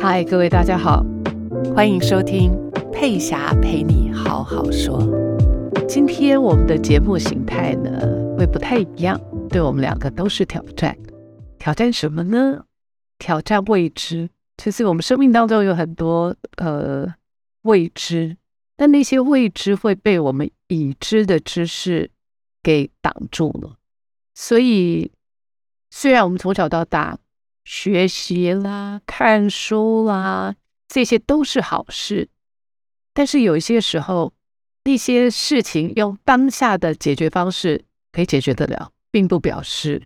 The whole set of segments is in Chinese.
嗨，各位大家好，欢迎收听佩霞陪你好好说。今天我们的节目形态呢会不太一样，对我们两个都是挑战。挑战什么呢？挑战未知。其实我们生命当中有很多呃未知，但那些未知会被我们已知的知识给挡住了。所以，虽然我们从小到大，学习啦、看书啦，这些都是好事。但是有一些时候，那些事情用当下的解决方式可以解决得了，并不表示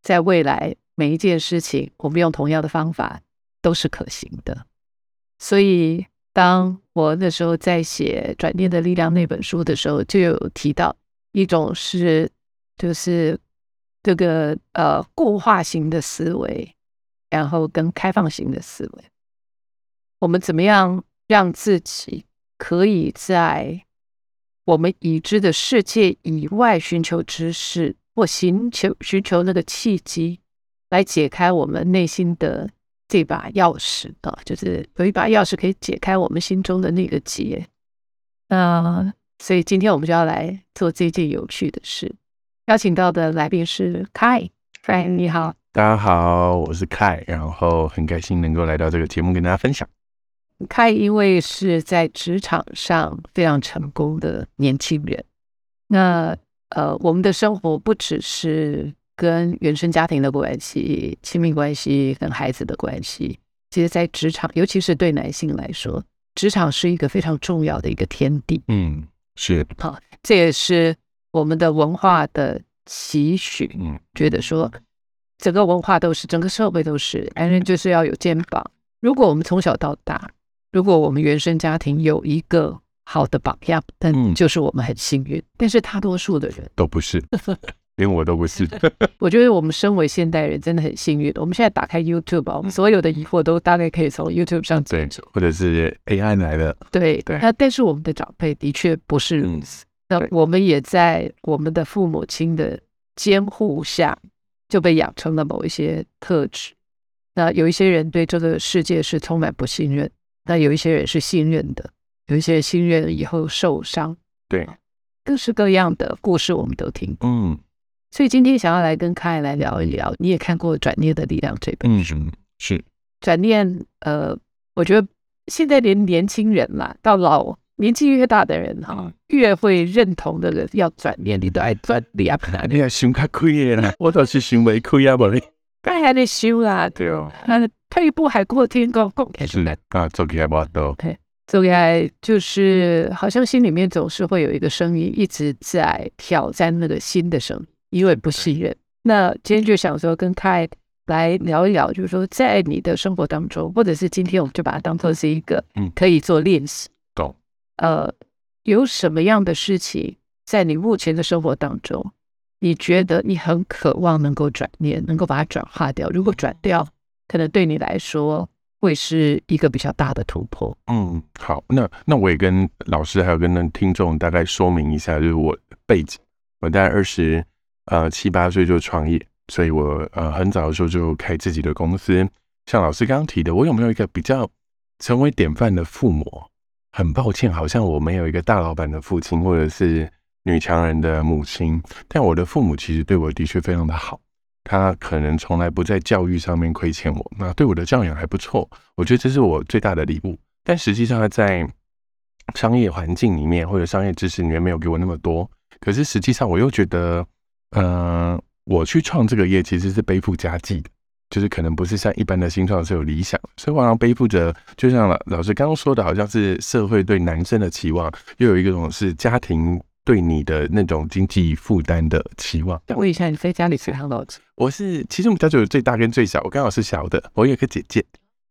在未来每一件事情我们用同样的方法都是可行的。所以，当我那时候在写《转念的力量》那本书的时候，就有提到一种是，就是这个呃固化型的思维。然后跟开放型的思维，我们怎么样让自己可以在我们已知的世界以外寻求知识，或寻求寻求那个契机，来解开我们内心的这把钥匙啊，就是有一把钥匙可以解开我们心中的那个结。那所以今天我们就要来做这件有趣的事。邀请到的来宾是 Kai，Kai 你好。大家好，我是凯，然后很开心能够来到这个节目跟大家分享。凯因为是在职场上非常成功的年轻人，那呃，我们的生活不只是跟原生家庭的关系、亲密关系跟孩子的关系，其实，在职场，尤其是对男性来说，职场是一个非常重要的一个天地。嗯，是。好，这也是我们的文化的期许。嗯，觉得说。整个文化都是，整个社会都是，男人就是要有肩膀。如果我们从小到大，如果我们原生家庭有一个好的榜样，那就是我们很幸运。嗯、但是大多数的人都不是，连我都不是。我觉得我们身为现代人真的很幸运。我们现在打开 YouTube，我们所有的疑惑都大概可以从 YouTube 上解决，或者是 AI 来的。对对。那但是我们的长辈的确不是如此。嗯、那我们也在我们的父母亲的监护下。就被养成了某一些特质。那有一些人对这个世界是充满不信任，那有一些人是信任的，有一些人信任了以后受伤。对，各式各样的故事我们都听过。嗯，所以今天想要来跟凯来聊一聊。你也看过《转念的力量》这本书？嗯，是。转念，呃，我觉得现在连年轻人啦，到老。年纪越大的人哈，越会认同的人要转念，你都爱转念啊！你要想较开的啦，我倒是想未开啊，无你，该还得想啊，对哦。那退一步海阔天高，是啊，做起来无多。对，做起来就是好像心里面总是会有一个声音一直在挑战那个新的声音，因为不信任。那今天就想说跟凯来聊一聊，就是说在你的生活当中，或者是今天我们就把它当做是一个嗯，可以做练习。呃，有什么样的事情在你目前的生活当中，你觉得你很渴望能够转念，能够把它转化掉？如果转掉，可能对你来说会是一个比较大的突破。嗯，好，那那我也跟老师还有跟那听众大概说明一下，就是我背景，我大概二十呃七八岁就创业，所以我呃很早的时候就开自己的公司。像老师刚刚提的，我有没有一个比较成为典范的父母？很抱歉，好像我没有一个大老板的父亲，或者是女强人的母亲。但我的父母其实对我的确非常的好，他可能从来不在教育上面亏欠我，那对我的教养还不错。我觉得这是我最大的礼物。但实际上，他在商业环境里面或者商业知识里面没有给我那么多。可是实际上，我又觉得，嗯、我去创这个业其实是背负家计的。就是可能不是像一般的新创是有理想，所以往往背负着，就像老老师刚刚说的，好像是社会对男生的期望，又有一种是家庭对你的那种经济负担的期望。问一下，你在家里谁当老子？我是，其实我们家就有最大跟最小，我刚好是小的，我有个姐姐，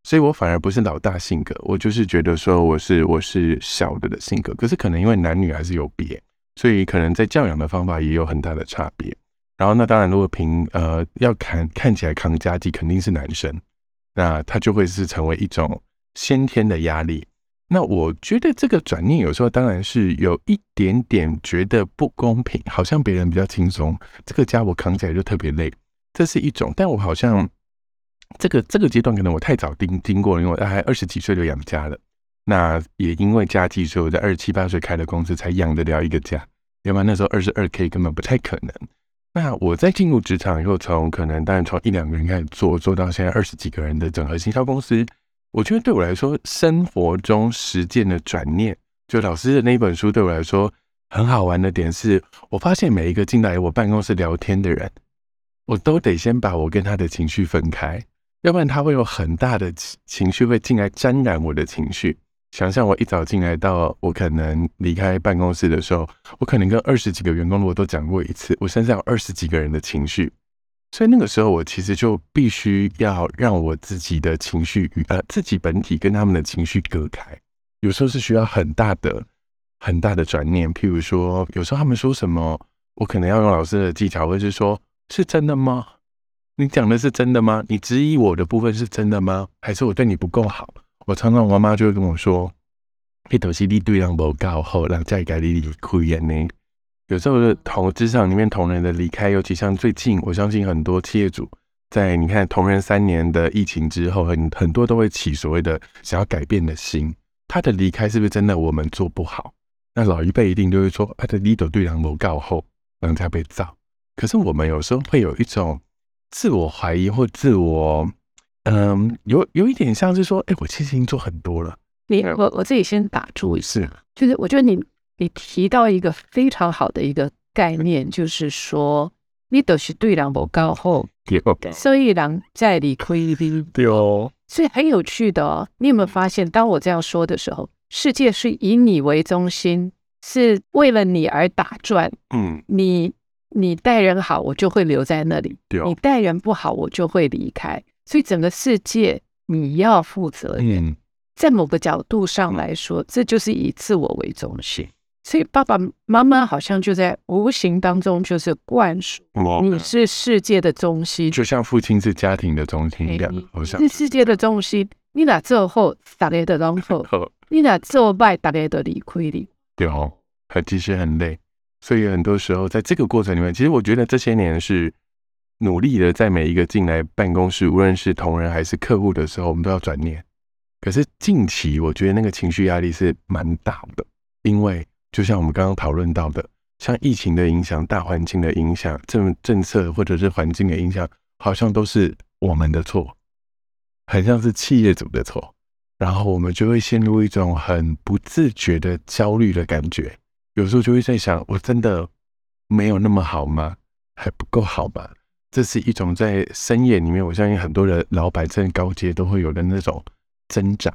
所以我反而不是老大性格，我就是觉得说我是我是小的的性格，可是可能因为男女还是有别，所以可能在教养的方法也有很大的差别。然后那当然，如果凭呃要看看起来扛家计，肯定是男生，那他就会是成为一种先天的压力。那我觉得这个转念有时候当然是有一点点觉得不公平，好像别人比较轻松，这个家我扛起来就特别累，这是一种。但我好像这个这个阶段可能我太早经经过了，因为我大概二十几岁就养家了。那也因为家计，所以我在二十七八岁开了公司，才养得了一个家。要不然那时候二十二 K 根本不太可能。那我在进入职场以后，从可能当然从一两个人开始做，做到现在二十几个人的整合行销公司，我觉得对我来说，生活中实践的转念，就老师的那一本书对我来说很好玩的点是，我发现每一个进来我办公室聊天的人，我都得先把我跟他的情绪分开，要不然他会有很大的情绪会进来沾染我的情绪。想象我一早进来到我可能离开办公室的时候，我可能跟二十几个员工如果都讲过一次，我身上有二十几个人的情绪，所以那个时候我其实就必须要让我自己的情绪与呃自己本体跟他们的情绪隔开，有时候是需要很大的很大的转念。譬如说，有时候他们说什么，我可能要用老师的技巧，或是说是真的吗？你讲的是真的吗？你质疑我的部分是真的吗？还是我对你不够好？我常常，我妈妈就会跟我说：“黑头西利对人不够好，让再改你离开呢。”有时候的同职场里面同仁的离开，尤其像最近，我相信很多企业主在你看同仁三年的疫情之后，很很多都会起所谓的想要改变的心。他的离开是不是真的我们做不好？那老一辈一定就会说：“他的离头对人不够好，人家被造。”可是我们有时候会有一种自我怀疑或自我。嗯，有有一点像是说，哎、欸，我其实已经做很多了。你我我自己先打住一下，就是我觉得你你提到一个非常好的一个概念，就是说，你都是对人不够好，所以人在理亏的。对哦，所以很有趣的哦。你有没有发现，当我这样说的时候，世界是以你为中心，是为了你而打转。嗯，你你待人好，我就会留在那里；你待人不好，我就会离开。所以整个世界你要负责任，嗯、在某个角度上来说，这就是以自我为中心。所以爸爸妈妈好像就在无形当中就是灌输，你是世界的中心，就像父亲是家庭的中心一样，好像是世界的中心。你哪做后，大家的然后；你哪做坏，大家的理亏你。对哦，还其实很累。所以很多时候在这个过程里面，其实我觉得这些年是。努力的在每一个进来办公室，无论是同仁还是客户的时候，我们都要转念。可是近期我觉得那个情绪压力是蛮大的，因为就像我们刚刚讨论到的，像疫情的影响、大环境的影响、政政策或者是环境的影响，好像都是我们的错，很像是企业主的错，然后我们就会陷入一种很不自觉的焦虑的感觉。有时候就会在想，我真的没有那么好吗？还不够好吗？这是一种在深夜里面，我相信很多的老板在高阶都会有的那种挣扎。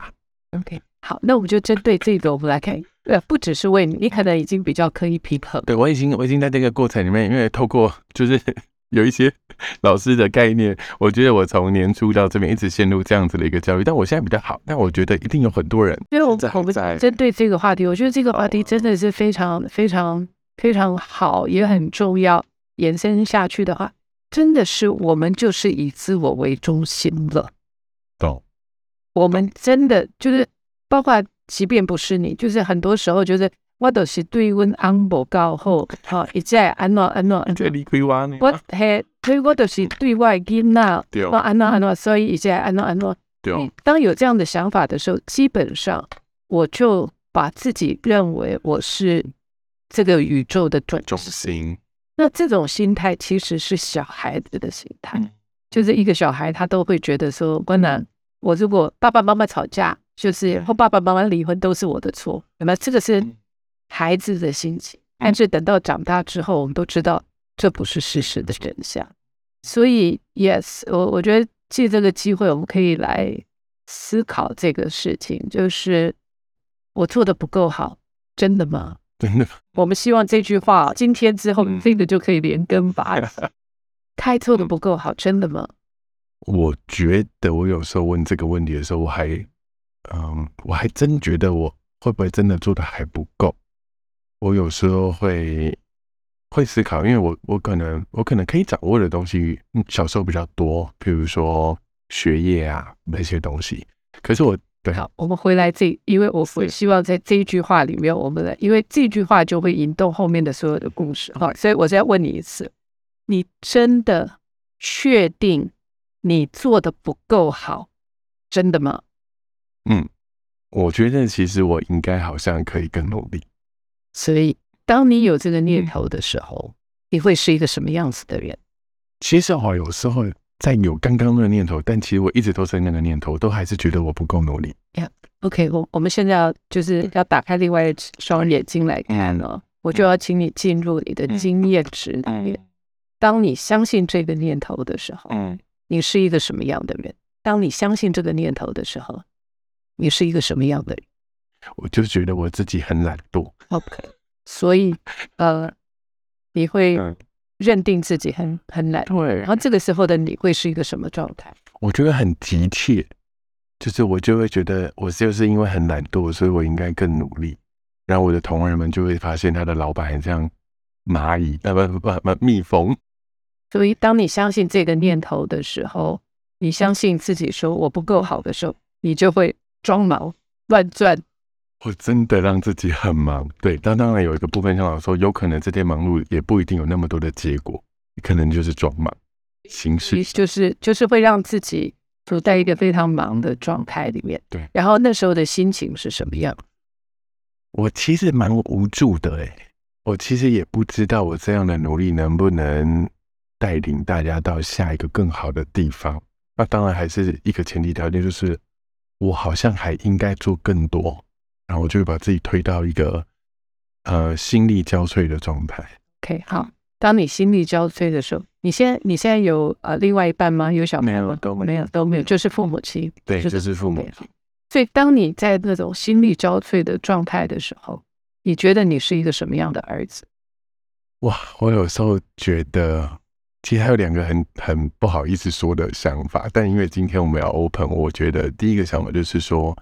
OK，好，那我们就针对这个，我们来看。呃，不只是为你，你可能已经比较可以平衡。对，我已经，我已经在这个过程里面，因为透过 就是有一些老师的概念，我觉得我从年初到这边一直陷入这样子的一个教育，但我现在比较好。但我觉得一定有很多人，因为我们我们针对这个话题，我觉得这个话题真的是非常非常非常好，也很重要。延伸下去的话。真的是我们就是以自我为中心了，懂？我们真的就是包括，即便不是你，就是很多时候就是我都是对温安不够好，好一再安诺安诺，我嘿，所以我都是对外囡仔，我安诺安诺，所以一再安诺安诺。对，当有这样的想法的时候，基本上我就把自己认为我是这个宇宙的中心。那这种心态其实是小孩子的心态，就是一个小孩他都会觉得说，关南，我如果爸爸妈妈吵架，就是或爸爸妈妈离婚都是我的错，那么这个是孩子的心情。但是等到长大之后，我们都知道这不是事实的真相。所以，yes，我我觉得借这个机会，我们可以来思考这个事情，就是我做的不够好，真的吗？真的，我们希望这句话今天之后真的就可以连根拔起。开拓的不够好，真的吗？我觉得我有时候问这个问题的时候，我还，嗯，我还真觉得我会不会真的做的还不够。我有时候会会思考，因为我我可能我可能可以掌握的东西，小时候比较多，比如说学业啊那些东西。可是我。对，好，我们回来这，因为我我希望在这一句话里面，我们来，因为这句话就会引动后面的所有的故事哈，所以我再问你一次，你真的确定你做的不够好，真的吗？嗯，我觉得其实我应该好像可以更努力。所以，当你有这个念头的时候，你会是一个什么样子的人？其实哈，有时候在有刚刚那个念头，但其实我一直都是那个念头，都还是觉得我不够努力。Yeah, OK，我我们现在要就是要打开另外一双眼睛来看了，我就要请你进入你的经验值里面。当你相信这个念头的时候，嗯，你是一个什么样的人？当你相信这个念头的时候，你是一个什么样的人？我就觉得我自己很懒惰。OK，所以呃，你会认定自己很很懒。对。然后这个时候的你会是一个什么状态？我觉得很急切，就是我就会觉得我就是因为很懒惰，所以我应该更努力。然后我的同仁们就会发现他的老板很像蚂蚁，呃不不不蜜蜂。所以，当你相信这个念头的时候，你相信自己说我不够好的时候，你就会装毛乱转。我真的让自己很忙，对。但当然有一个部分，像我说，有可能这些忙碌也不一定有那么多的结果，可能就是装忙，形式就是就是会让自己处在一个非常忙的状态里面。对。然后那时候的心情是什么样？我其实蛮无助的，哎，我其实也不知道我这样的努力能不能。带领大家到下一个更好的地方，那当然还是一个前提条件，就是我好像还应该做更多，然后我就会把自己推到一个呃心力交瘁的状态。OK，好，当你心力交瘁的时候，你现在你现在有呃另外一半吗？有小朋友吗？都没有，都没有，就是父母亲。对，就是父母亲。所以当你在那种心力交瘁的状态的时候，你觉得你是一个什么样的儿子？哇，我有时候觉得。其实还有两个很很不好意思说的想法，但因为今天我们要 open，我觉得第一个想法就是说，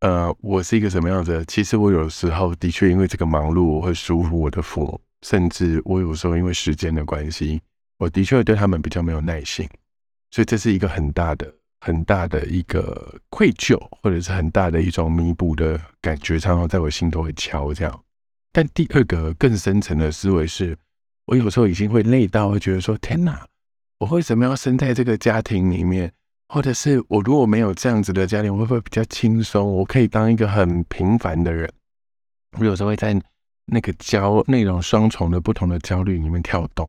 呃，我是一个什么样子？其实我有时候的确因为这个忙碌，我会疏忽我的父母，甚至我有时候因为时间的关系，我的确会对他们比较没有耐心，所以这是一个很大的、很大的一个愧疚，或者是很大的一种弥补的感觉，常常在我心头会敲这样。但第二个更深层的思维是。我有时候已经会累到，会觉得说：“天哪，我为什么要生在这个家庭里面？或者是我如果没有这样子的家庭，我会不会比较轻松？我可以当一个很平凡的人。”我有时候会在那个焦、那种双重的不同的焦虑里面跳动。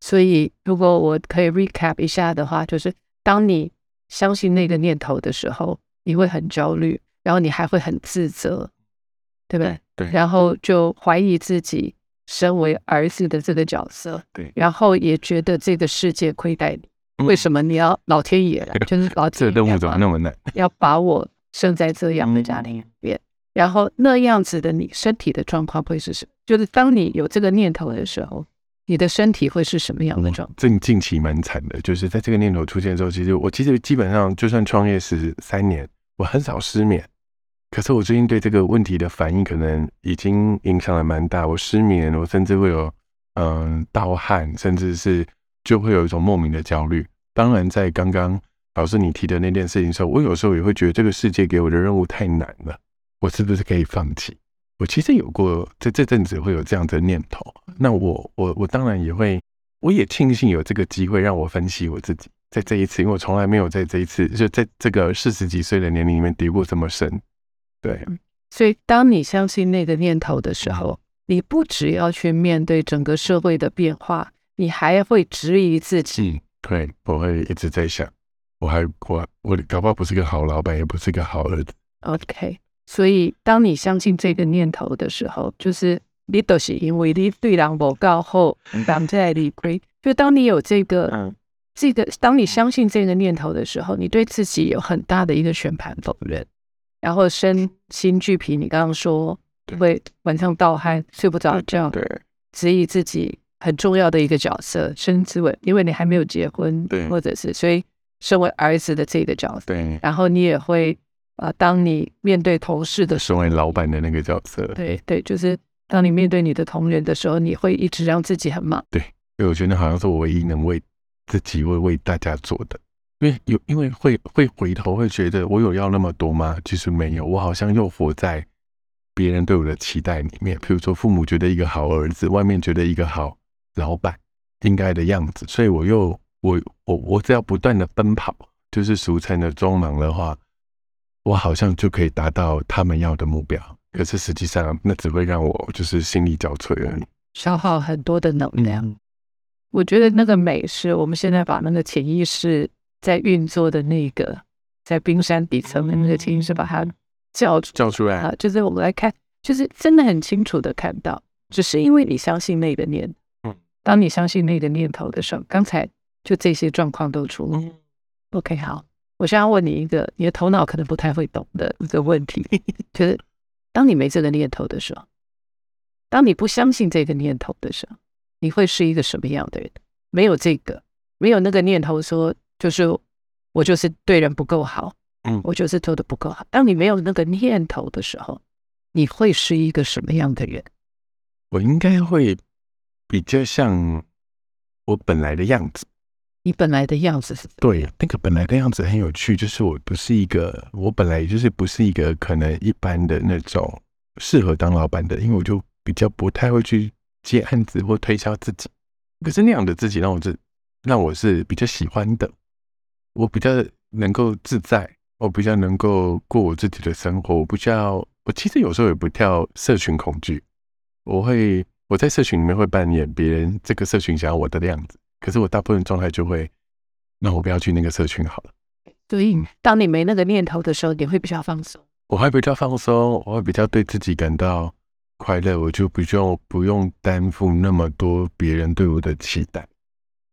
所以，如果我可以 recap 一下的话，就是当你相信那个念头的时候，你会很焦虑，然后你还会很自责，对不对？对，然后就怀疑自己。身为儿子的这个角色，对，然后也觉得这个世界亏待你，嗯、为什么你要老天爷来？就是老天爷这任务怎么那么难？要把我生在这样的家庭里然后那样子的你身体的状况会是什么？就是当你有这个念头的时候，你的身体会是什么样的状况？近、嗯、近期蛮惨的，就是在这个念头出现之后，其实我其实基本上就算创业十三年，我很少失眠。可是我最近对这个问题的反应可能已经影响了蛮大。我失眠，我甚至会有嗯盗汗，甚至是就会有一种莫名的焦虑。当然，在刚刚老师你提的那件事情的时候，我有时候也会觉得这个世界给我的任务太难了，我是不是可以放弃？我其实有过在这阵子会有这样的念头。那我我我当然也会，我也庆幸有这个机会让我分析我自己，在这一次，因为我从来没有在这一次就在这个四十几岁的年龄里面跌过这么深。对，所以当你相信那个念头的时候，你不只要去面对整个社会的变化，你还会质疑自己。嗯，对，我会一直在想，我还我我搞不好不是个好老板，也不是个好儿子。OK，所以当你相信这个念头的时候，就是你都是因为你对人不够好，当在理亏。就当你有这个，嗯，这个，当你相信这个念头的时候，你对自己有很大的一个全盘否认。然后身心俱疲，你刚刚说会晚上盗汗、睡不着觉，对，质疑自己很重要的一个角色，甚至为因为你还没有结婚，对，或者是所以身为儿子的这个角色，对，然后你也会啊、呃，当你面对同事的时候，身为老板的那个角色，对对，就是当你面对你的同仁的时候，你会一直让自己很忙，对，因为我觉得好像是我唯一能为自己为为大家做的。因为有，因为会会回头会觉得我有要那么多吗？其实没有，我好像又活在别人对我的期待里面。比如说，父母觉得一个好儿子，外面觉得一个好老板应该的样子，所以我又我我我只要不断的奔跑，就是俗称的中忙的话，我好像就可以达到他们要的目标。可是实际上，那只会让我就是心力交瘁而已，消耗很多的能量。我觉得那个美是我们现在把那个潜意识在运作的那个，在冰山底层的那个潜意识把它叫叫出来啊，就是我们来看，就是真的很清楚的看到，只是因为你相信那个念，嗯，当你相信那个念头的时候，刚才就这些状况都出了。OK，好，我现在要问你一个你的头脑可能不太会懂的一个问题，就是当你没这个念头的时候，当你不相信这个念头的时候。你会是一个什么样的人？没有这个，没有那个念头说，就是我就是对人不够好，嗯，我就是做的不够好。当你没有那个念头的时候，你会是一个什么样的人？我应该会比较像我本来的样子。你本来的样子是？对，那个本来的样子很有趣，就是我不是一个，我本来就是不是一个可能一般的那种适合当老板的，因为我就比较不太会去。接案子或推销自己，可是那样的自己让我是让我是比较喜欢的。我比较能够自在，我比较能够过我自己的生活。我比较，我其实有时候也不跳社群恐惧。我会我在社群里面会扮演别人这个社群想要我的样子，可是我大部分状态就会，那我不要去那个社群好了。所以，当你没那个念头的时候，你会比较放松。我会比较放松，我会比较对自己感到。快乐，我就比较不用担负那么多别人对我的期待。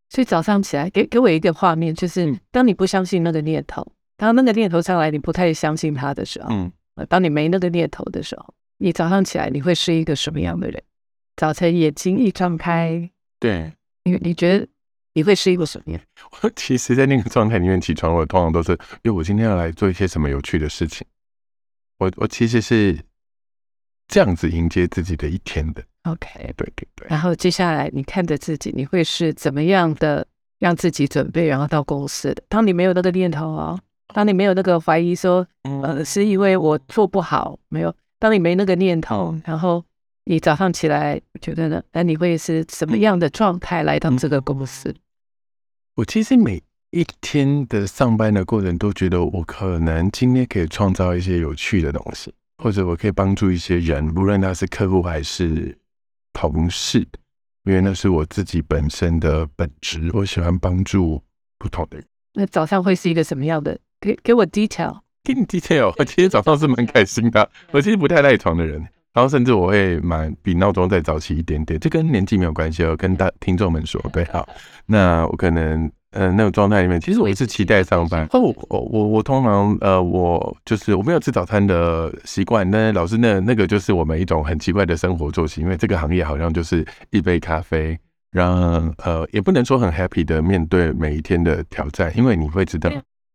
所以早上起来，给给我一个画面，就是当你不相信那个念头，当那个念头上来，你不太相信他的时候，嗯，当你没那个念头的时候，你早上起来你会是一个什么样的人？早晨眼睛一张开，对，你你觉得你会是一个什么样？我其实，在那个状态里面起床，我通常都是，因为我今天要来做一些什么有趣的事情。我我其实是。这样子迎接自己的一天的，OK，对对对。然后接下来你看着自己，你会是怎么样的让自己准备，然后到公司的？当你没有那个念头啊，当你没有那个怀疑说，呃，是因为我做不好，没有。当你没那个念头，然后你早上起来觉得呢？那你会是什么样的状态来到这个公司？我其实每一天的上班的过程都觉得，我可能今天可以创造一些有趣的东西。或者我可以帮助一些人，无论他是客户还是同事，因为那是我自己本身的本质。我喜欢帮助不同的人。那早上会是一个什么样的？给给我 detail，给你 detail。我今天早上是蛮开心的，我其实不太赖床的人，然后甚至我会蛮比闹钟再早起一点点。这跟年纪没有关系哦，跟大听众们说，对，好，那我可能。呃，那种状态里面，其实我一直期待上班。哦，我我我通常呃，我就是我没有吃早餐的习惯。但是老师那那个就是我们一种很奇怪的生活作息，因为这个行业好像就是一杯咖啡，然后呃，也不能说很 happy 的面对每一天的挑战，因为你会知道，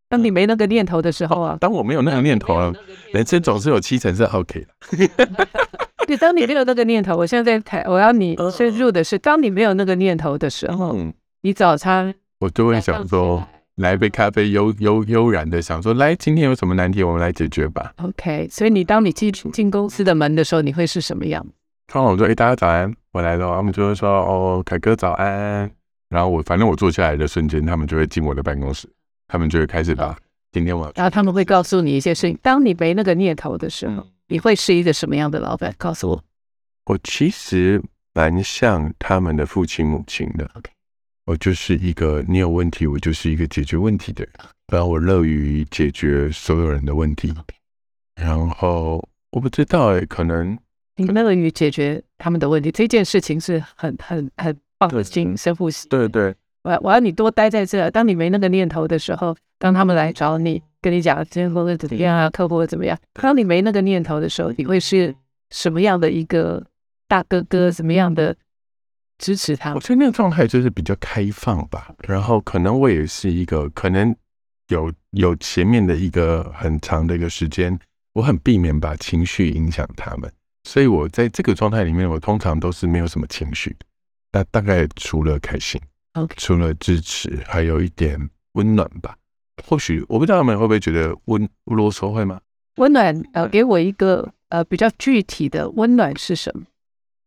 当你没那个念头的时候啊，当我没有那个念头啊，人生总是有七成是 OK 的。对，当你没有那个念头，我现在在台，我要你深入的是，当你没有那个念头的时候，嗯你早餐。我就会想说，来杯咖啡，悠悠悠然的想说，来，今天有什么难题，我们来解决吧。OK，所以你当你进进公司的门的时候，你会是什么样？通常我说，哎，大家早安，我来了。他们就会说，哦，凯哥早安。然后我反正我坐下来的瞬间，他们就会进我的办公室，他们就会开始把今天我，然后他们会告诉你一些事情。当你没那个念头的时候，你会是一个什么样的老板？告诉我。我其实蛮像他们的父亲母亲的。OK。我就是一个，你有问题，我就是一个解决问题的人，然后我乐于解决所有人的问题。然后我不知道哎，可能你乐于解决他们的问题，这件事情是很很很棒的。请深呼吸。对对，我我要你多待在这。当你没那个念头的时候，当他们来找你，跟你讲今天工作怎么样啊，客户怎么样？当你没那个念头的时候，你会是什么样的一个大哥哥？什么样的？支持他，我觉得那个状态就是比较开放吧。然后可能我也是一个，可能有有前面的一个很长的一个时间，我很避免把情绪影响他们。所以我在这个状态里面，我通常都是没有什么情绪。那大概除了开心.除了支持，还有一点温暖吧。或许我不知道他们会不会觉得温啰嗦，会吗？温暖，呃，给我一个呃比较具体的温暖是什么？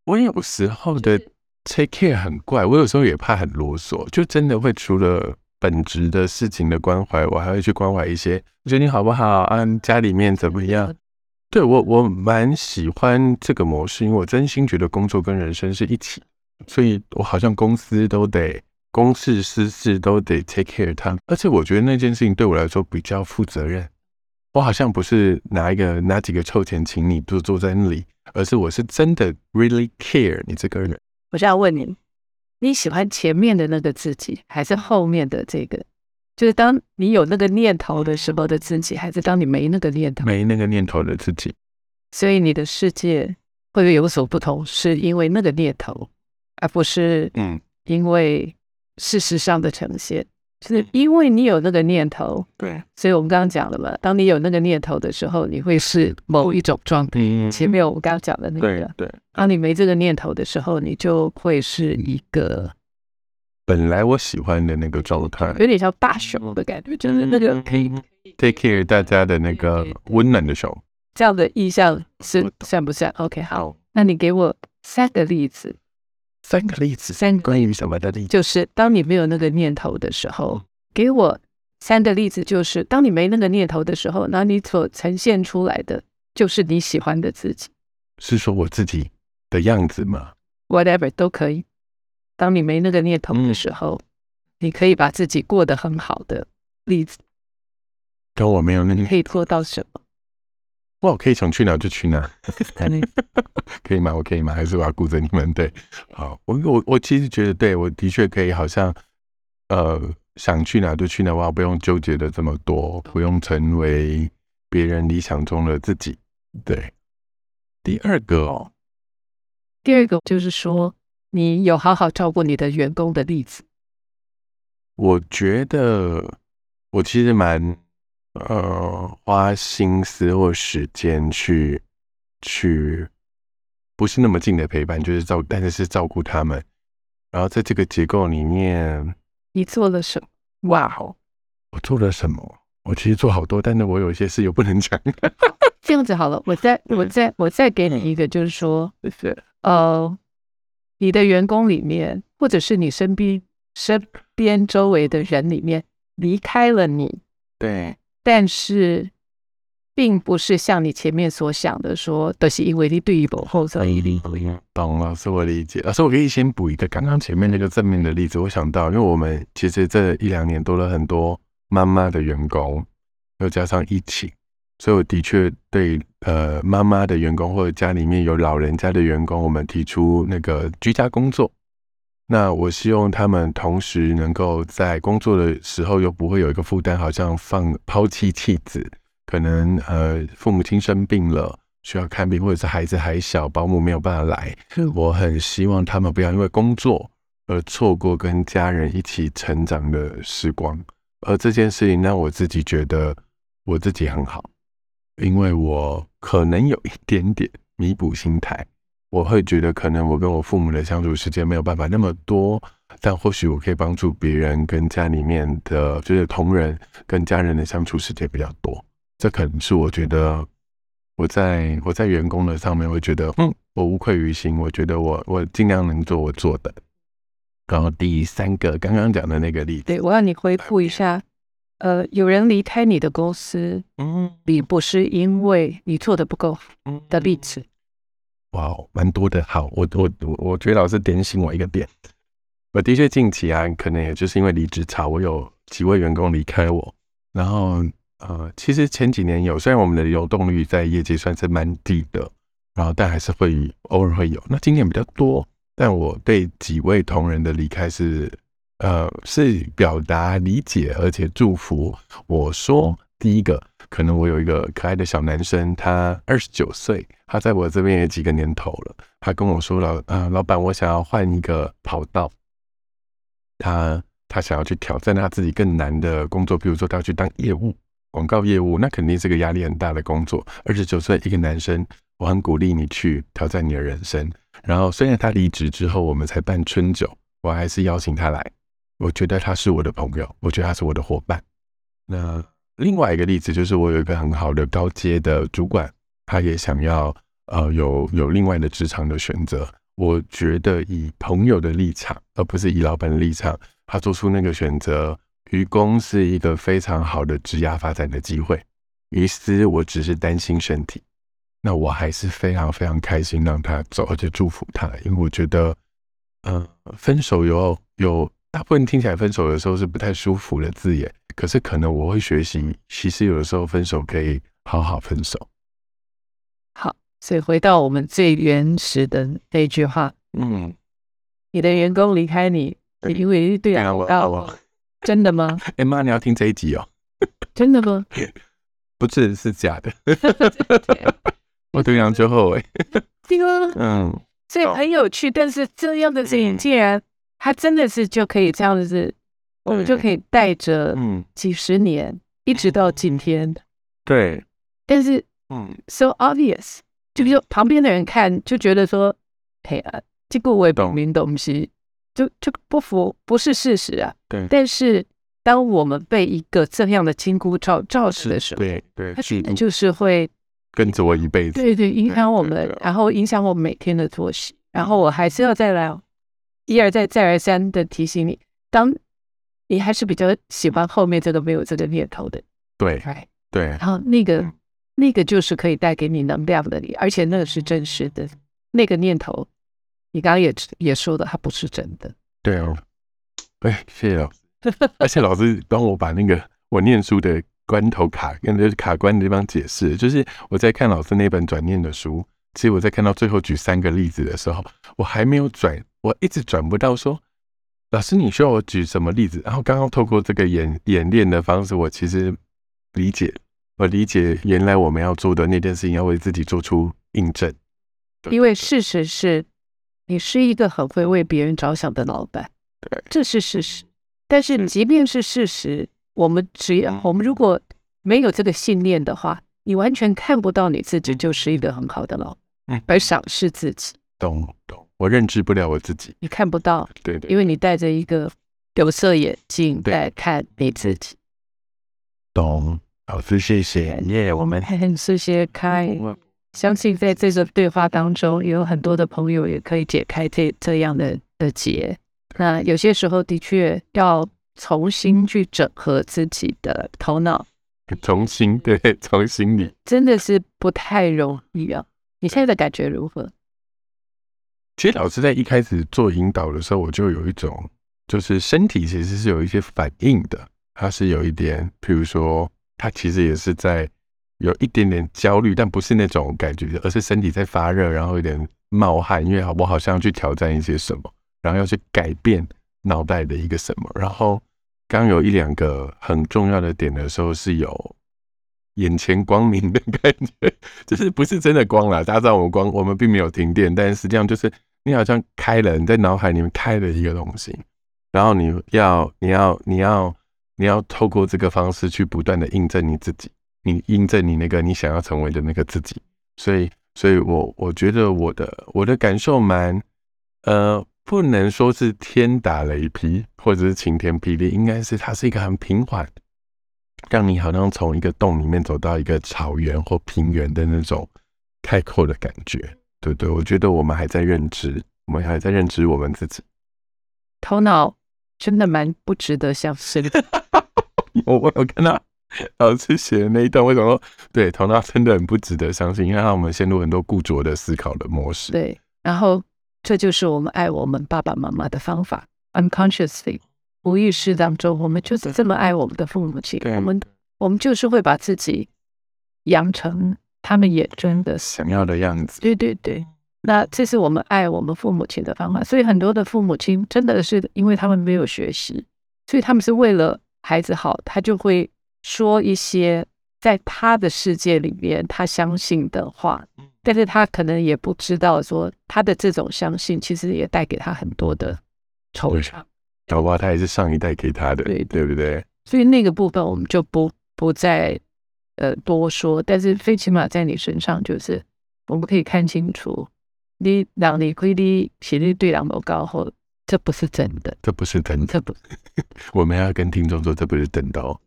我有时候的。Take care 很怪，我有时候也怕很啰嗦，就真的会除了本职的事情的关怀，我还会去关怀一些，我觉得你好不好啊？家里面怎么样？对，我，我蛮喜欢这个模式，因为我真心觉得工作跟人生是一起，所以我好像公司都得公事私事都得 take care 他，而且我觉得那件事情对我来说比较负责任。我好像不是拿一个拿几个臭钱请你就坐在那里，而是我是真的 really care 你这个人。我想要问你，你喜欢前面的那个自己，还是后面的这个？就是当你有那个念头的时候的自己，还是当你没那个念头？没那个念头的自己。所以你的世界会不会有所不同？是因为那个念头，而不是嗯，因为事实上的呈现。是因为你有那个念头，对，所以我们刚刚讲了嘛，当你有那个念头的时候，你会是某一种状态。前面我们刚刚讲的那个，对，对。当你没这个念头的时候，你就会是一个本来我喜欢的那个状态，有点像大熊的感觉，就是那个可以 take care 大家的那个温暖的手。这样的意象是算不算？OK，好，那你给我三个例子。三个例子，三个关于什么的例子？就是当你没有那个念头的时候，给我三个例子。就是当你没那个念头的时候，那你所呈现出来的就是你喜欢的自己。是说我自己的样子吗？Whatever 都可以。当你没那个念头的时候，嗯、你可以把自己过得很好的例子。跟我没有那个，可以做到什么？我可以想去哪就去哪，可以吗？我可以吗？还是我要顾着你们？对，好，我我我其实觉得，对，我的确可以，好像呃，想去哪就去哪，我不用纠结的这么多，不用成为别人理想中的自己。对，第二个哦，第二个就是说，你有好好照顾你的员工的例子。我觉得我其实蛮。呃，花心思或时间去去，不是那么近的陪伴，就是照，但是是照顾他们。然后在这个结构里面，你做了什么？哇哦，我做了什么？我其实做好多，但是我有一些事又不能讲。这样子好了，我再我再我再给你一个，就是说，是呃，你的员工里面，或者是你身边身边周围的人里面，离开了你，对。但是，并不是像你前面所想的说，都是因为你对我后者一定不一样。懂了，是我理解。老师，我可以先补一个刚刚前面那个正面的例子。我想到，因为我们其实这一两年多了很多妈妈的员工，又加上疫情，所以我的确对呃妈妈的员工或者家里面有老人家的员工，我们提出那个居家工作。那我希望他们同时能够在工作的时候又不会有一个负担，好像放抛弃妻弃子，可能呃父母亲生病了需要看病，或者是孩子还小，保姆没有办法来。我很希望他们不要因为工作而错过跟家人一起成长的时光。而这件事情让我自己觉得我自己很好，因为我可能有一点点弥补心态。我会觉得，可能我跟我父母的相处时间没有办法那么多，但或许我可以帮助别人跟家里面的，就是同仁跟家人的相处时间比较多。这可能是我觉得我在我在员工的上面会觉得，嗯，我无愧于心。我觉得我我尽量能做我做的。然后第三个刚刚讲的那个例子，对，我要你回复一下，呃，有人离开你的公司，嗯，并不是因为你做的不够好的例子。哇，蛮多的。好，我我我我觉得老师点醒我一个点。我的确近期啊，可能也就是因为离职潮，我有几位员工离开我。然后呃，其实前几年有，虽然我们的流动率在业界算是蛮低的，然后但还是会偶尔会有。那今年比较多，但我对几位同仁的离开是呃是表达理解而且祝福。我说第一个。可能我有一个可爱的小男生，他二十九岁，他在我这边也几个年头了。他跟我说了，啊、老板，我想要换一个跑道。他他想要去挑战他自己更难的工作，比如说他要去当业务，广告业务，那肯定是个压力很大的工作。二十九岁一个男生，我很鼓励你去挑战你的人生。然后虽然他离职之后，我们才办春酒，我还是邀请他来。我觉得他是我的朋友，我觉得他是我的伙伴。那。另外一个例子就是，我有一个很好的高阶的主管，他也想要呃有有另外的职场的选择。我觉得以朋友的立场，而不是以老板的立场，他做出那个选择，于公是一个非常好的职涯发展的机会。于是，我只是担心身体。那我还是非常非常开心让他走，而且祝福他，因为我觉得，嗯、分手有有大部分听起来分手的时候是不太舒服的字眼，可是可能我会学习，其实有的时候分手可以好好分手。好，所以回到我们最原始的那句话，嗯，你的员工离开你，你因为对啊，我啊，真的吗？哎妈，你要听这一集哦？真的吗？不是，是假的。我对杨之后哎，这个嗯，所以很有趣。但是这样的事情，竟然他真的是就可以这样子，我们就可以带着嗯几十年一直到今天。对，但是嗯，so obvious，就比如旁边的人看就觉得说，哎呀，这个我也不明东西，就就不符，不是事实啊。对，但是。当我们被一个这样的金箍罩罩着的时候，对对，它就是会跟着我一辈子，对对，影响我们，然后影响我每天的作息。然后我还是要再来一而再再而三的提醒你，当你还是比较喜欢后面这个没有这个念头的，对对，然后那个那个就是可以带给你能量的你，而且那个是真实的那个念头，你刚刚也也说的，它不是真的。对哦，哎，谢谢老师。而且老师帮我把那个我念书的关头卡跟就是卡关的地方解释，就是我在看老师那本转念的书，其实我在看到最后举三个例子的时候，我还没有转，我一直转不到说，老师你需要我举什么例子？然后刚刚透过这个演演练的方式，我其实理解，我理解原来我们要做的那件事情，要为自己做出印证。因为事实是，你是一个很会为别人着想的老板，对，这是事实。但是，即便是事实，我们只要我们如果没有这个信念的话，你完全看不到你自己就是一个很好的老板，而赏识自己。懂懂，我认知不了我自己，你看不到，对对，因为你戴着一个有色眼镜在看你自己。懂，老师谢谢，耶，我们很谢谢开，相信在这个对话当中，有很多的朋友也可以解开这这样的的结。那有些时候的确要重新去整合自己的头脑，重新对，重新理，真的是不太容易啊。你现在的感觉如何？其实老师在一开始做引导的时候，我就有一种，就是身体其实是有一些反应的，它是有一点，譬如说，它其实也是在有一点点焦虑，但不是那种感觉，而是身体在发热，然后有点冒汗，因为我好像要去挑战一些什么。然后要去改变脑袋的一个什么，然后刚有一两个很重要的点的时候，是有眼前光明的 感觉，就是不是真的光啦。大家知道我们光，我们并没有停电，但实际上就是你好像开了，你在脑海里面开了一个东西，然后你要你要你要你要透过这个方式去不断的印证你自己，你印证你那个你想要成为的那个自己。所以，所以我我觉得我的我的感受蛮呃。不能说是天打雷劈或者是晴天霹雳，应该是它是一个很平缓，让你好像从一个洞里面走到一个草原或平原的那种开阔的感觉。对对，我觉得我们还在认知，我们还在认知我们自己。头脑真的蛮不值得相信的。我我有看到老师写的那一段，为什么说对头脑真的很不值得相信？因为让我们陷入很多固着的思考的模式。对，然后。这就是我们爱我们爸爸妈妈的方法，unconsciously，无意识当中，我们就是这么爱我们的父母亲。我们我们就是会把自己养成他们也真的想要的样子。对对对，那这是我们爱我们父母亲的方法。所以很多的父母亲真的是因为他们没有学习，所以他们是为了孩子好，他就会说一些在他的世界里面他相信的话。但是他可能也不知道，说他的这种相信，其实也带给他很多的惆怅。搞不好他也是上一代给他的，对对不对？所以那个部分我们就不不再呃多说。但是最起码在你身上，就是我们可以看清楚，你让你亏你频率对两楼高后，这不是真的，这不是真的，这不，我们要跟听众说，这不是真的哦。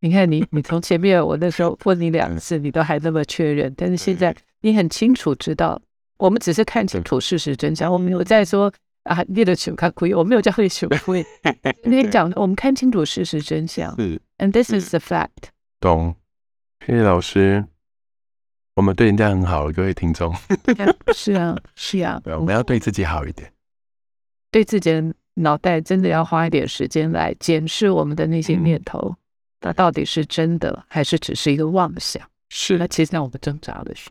你看你，你从前面我那时候问你两次，你都还那么确认，但是现在你很清楚知道，我们只是看清楚事实真相，我没有在说啊，你的求看亏，我没有叫你求亏。你讲，我们看清楚事实真相。是，and this is the fact。懂，谢谢老师。我们对人家很好，各位听众。是啊，是啊。对，我们要对自己好一点。对自己的脑袋真的要花一点时间来检视我们的那些念头，那、嗯、到底是真的还是只是一个妄想？是，那其实让我们挣扎的是。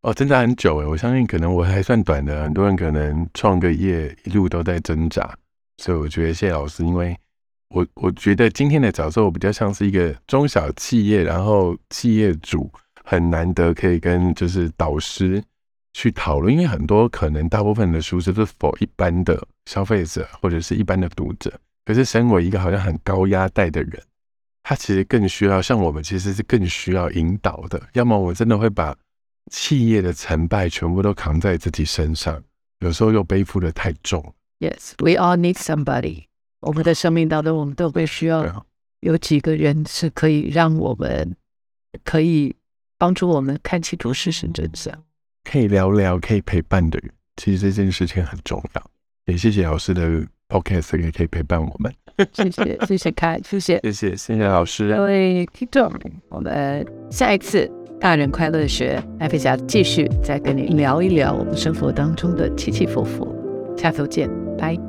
哦，挣扎很久诶，我相信可能我还算短的，很多人可能创个业一路都在挣扎，所以我觉得谢谢老师，因为我我觉得今天的角色我比较像是一个中小企业，然后企业主很难得可以跟就是导师去讨论，因为很多可能大部分的书是是否一般的消费者或者是一般的读者，可是身为一个好像很高压带的人，他其实更需要像我们其实是更需要引导的，要么我真的会把。企业的成败全部都扛在自己身上，有时候又背负得太重。Yes, we all need somebody。我们的生命当中，我们都会需要有几个人是可以让我们可以帮助我们看清楚事实真相，可以聊聊，可以陪伴的人。其实这件事情很重要。也谢谢老师的 Podcast 也可以陪伴我们。谢谢，谢谢凯，谢谢，谢谢，谢谢老师。各位听众，我们下一次。大人快乐学，艾菲霞继续再跟你聊一聊我们生活当中的起起伏伏。下周见，拜。